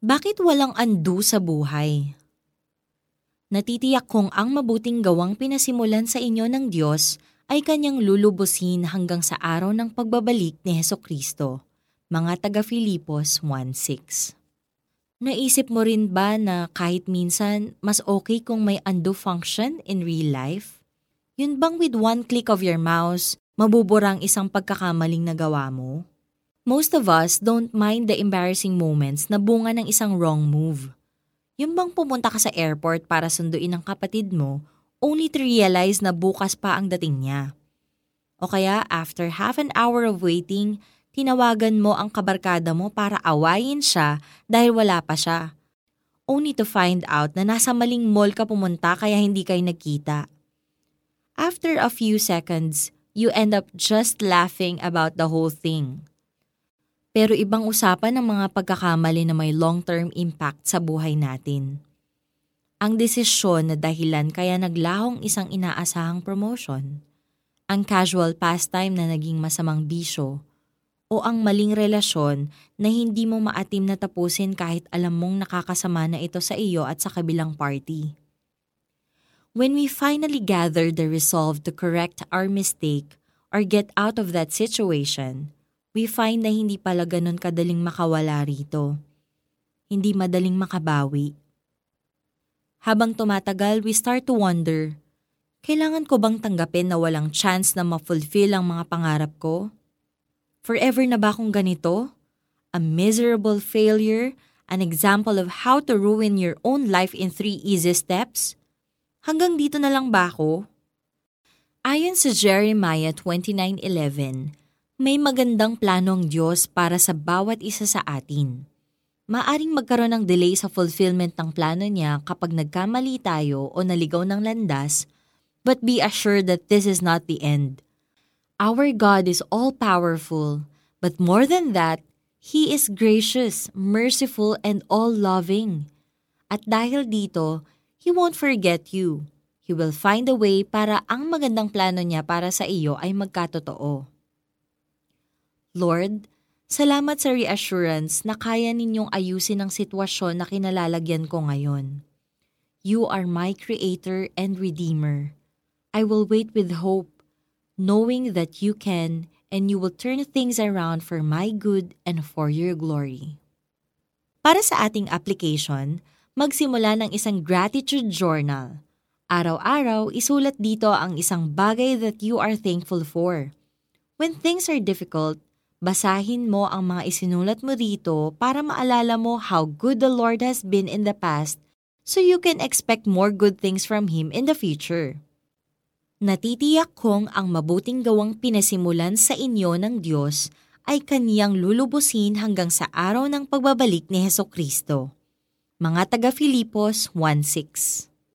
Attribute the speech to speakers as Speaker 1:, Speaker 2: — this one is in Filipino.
Speaker 1: Bakit walang undo sa buhay? Natitiyak kong ang mabuting gawang pinasimulan sa inyo ng Diyos ay kanyang lulubusin hanggang sa araw ng pagbabalik ni Heso Kristo. Mga taga Filipos 1.6 Naisip mo rin ba na kahit minsan mas okay kung may undo function in real life? Yun bang with one click of your mouse, mabuburang isang pagkakamaling nagawa mo? Most of us don't mind the embarrassing moments na bunga ng isang wrong move. Yung bang pumunta ka sa airport para sunduin ang kapatid mo only to realize na bukas pa ang dating niya. O kaya after half an hour of waiting, tinawagan mo ang kabarkada mo para awayin siya dahil wala pa siya. Only to find out na nasa maling mall ka pumunta kaya hindi kayo nagkita. After a few seconds, you end up just laughing about the whole thing. Pero ibang usapan ang mga pagkakamali na may long-term impact sa buhay natin. Ang desisyon na dahilan kaya naglahong isang inaasahang promotion. Ang casual pastime na naging masamang bisyo. O ang maling relasyon na hindi mo maatim na tapusin kahit alam mong nakakasama na ito sa iyo at sa kabilang party. When we finally gather the resolve to correct our mistake or get out of that situation, we find na hindi pala ganun kadaling makawala rito. Hindi madaling makabawi. Habang tumatagal, we start to wonder, kailangan ko bang tanggapin na walang chance na ma-fulfill ang mga pangarap ko? Forever na ba akong ganito? A miserable failure? An example of how to ruin your own life in three easy steps? Hanggang dito na lang ba ako? Ayon sa Jeremiah 29.11, may magandang planong Diyos para sa bawat isa sa atin. Maaring magkaroon ng delay sa fulfillment ng plano niya kapag nagkamali tayo o naligaw ng landas, but be assured that this is not the end. Our God is all-powerful, but more than that, He is gracious, merciful, and all-loving. At dahil dito, He won't forget you. He will find a way para ang magandang plano niya para sa iyo ay magkatotoo. Lord, salamat sa reassurance na kaya ninyong ayusin ang sitwasyon na kinalalagyan ko ngayon. You are my Creator and Redeemer. I will wait with hope, knowing that you can and you will turn things around for my good and for your glory. Para sa ating application, magsimula ng isang gratitude journal. Araw-araw, isulat dito ang isang bagay that you are thankful for. When things are difficult, Basahin mo ang mga isinulat mo dito para maalala mo how good the Lord has been in the past so you can expect more good things from Him in the future. Natitiyak kong ang mabuting gawang pinasimulan sa inyo ng Diyos ay kaniyang lulubusin hanggang sa araw ng pagbabalik ni Heso Kristo. Mga taga Filipos 1.6